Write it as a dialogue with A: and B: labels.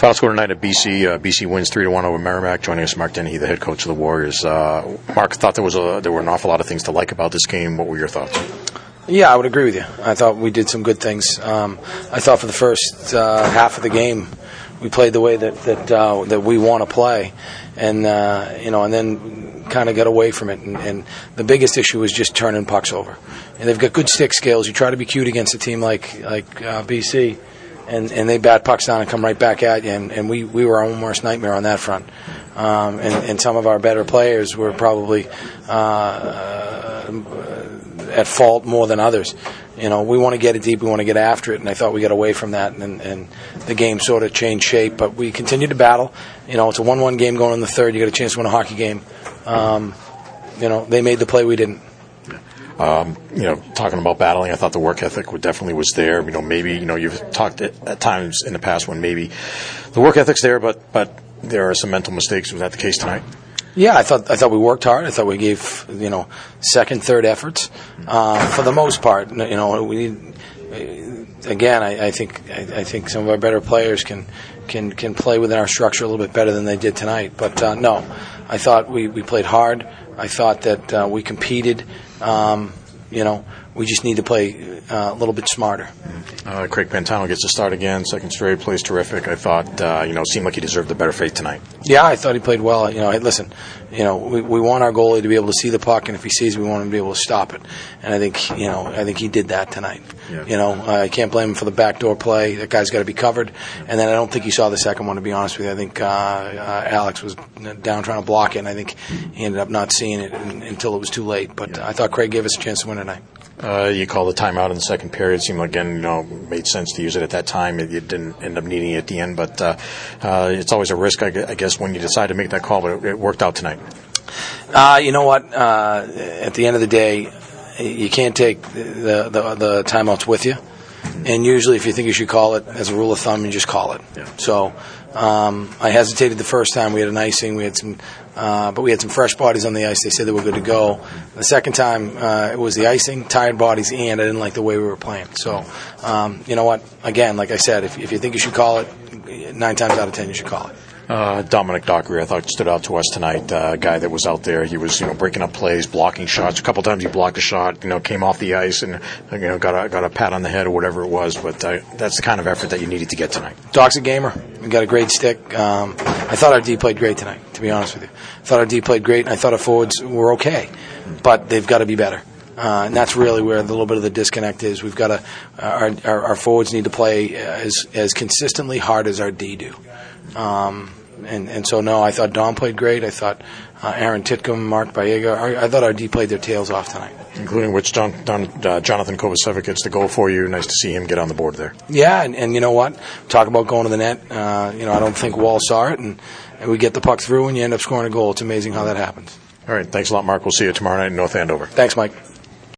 A: Final score tonight at BC. Uh, BC wins three to one over Merrimack. Joining us, Mark Dennehy, the head coach of the Warriors. Uh, Mark thought there was a, there were an awful lot of things to like about this game. What were your thoughts?
B: Yeah, I would agree with you. I thought we did some good things. Um, I thought for the first uh, half of the game, we played the way that that uh, that we want to play, and uh, you know, and then kind of got away from it. And, and the biggest issue was just turning pucks over. And they've got good stick skills. You try to be cute against a team like like uh, BC, and and they bat pucks down and come right back at you. And, and we we were our own worst nightmare on that front. Um, and, and some of our better players were probably. Uh, at fault more than others. You know, we want to get it deep, we want to get after it, and I thought we got away from that, and, and the game sort of changed shape. But we continued to battle. You know, it's a one-one game going in the third. You got a chance to win a hockey game. Um, you know, they made the play, we didn't.
A: Um, you know, talking about battling, I thought the work ethic definitely was there. You know, maybe you know you've talked at, at times in the past when maybe the work ethic's there, but but there are some mental mistakes. Was that the case tonight?
B: Yeah, I thought I thought we worked hard. I thought we gave you know second, third efforts uh, for the most part. You know, we again. I, I think I, I, think some of our better players can can can play within our structure a little bit better than they did tonight. But uh, no, I thought we, we played hard. I thought that uh, we competed. Um, you know, we just need to play uh, a little bit smarter.
A: Uh, Craig Pantano gets to start again, second straight, plays terrific. I thought, uh, you know, seemed like he deserved a better fate tonight.
B: Yeah, I thought he played well. You know, listen, you know, we, we want our goalie to be able to see the puck, and if he sees, we want him to be able to stop it. And I think, you know, I think he did that tonight. Yeah. You know, I can't blame him for the backdoor play. That guy's got to be covered. And then I don't think he saw the second one. To be honest with you, I think uh, uh, Alex was down trying to block it, and I think he ended up not seeing it until it was too late. But yeah. I thought Craig gave us a chance to win tonight.
A: Uh, you call the timeout in the second period. It seemed like, again, you know, made sense to use it at that time. It, you didn't end up needing it at the end, but uh, uh, it's always a risk, I guess, when you decide to make that call. But it, it worked out tonight.
B: Uh, you know what? Uh, at the end of the day, you can't take the, the, the timeouts with you. And usually, if you think you should call it, as a rule of thumb, you just call it. Yeah. So um, I hesitated the first time. We had an icing. We had some, uh, but we had some fresh bodies on the ice. They said they were good to go. The second time, uh, it was the icing, tired bodies, and I didn't like the way we were playing. So, um, you know what? Again, like I said, if, if you think you should call it, nine times out of ten, you should call it.
A: Uh, Dominic Dockery, I thought stood out to us tonight. Uh, a guy that was out there, he was you know breaking up plays, blocking shots. A couple times he blocked a shot, you know, came off the ice and you know got a got a pat on the head or whatever it was. But uh, that's the kind of effort that you needed to get tonight.
B: Doc's a gamer. We got a great stick. Um, I thought our D played great tonight. To be honest with you, I thought our D played great, and I thought our forwards were okay, but they've got to be better. Uh, and that's really where the little bit of the disconnect is. We've got to our, our, our forwards need to play as as consistently hard as our D do. Um, and and so no, I thought Don played great. I thought uh, Aaron Titcomb, Mark Biega. I, I, thought our D played their tails off tonight,
A: including which Don, Don uh, Jonathan Kovacevic gets the goal for you. Nice to see him get on the board there.
B: Yeah, and, and you know what? Talk about going to the net. Uh, you know, I don't think Wall saw it, and, and we get the puck through, and you end up scoring a goal. It's amazing how that happens.
A: All right, thanks a lot, Mark. We'll see you tomorrow night in North Andover.
B: Thanks, Mike.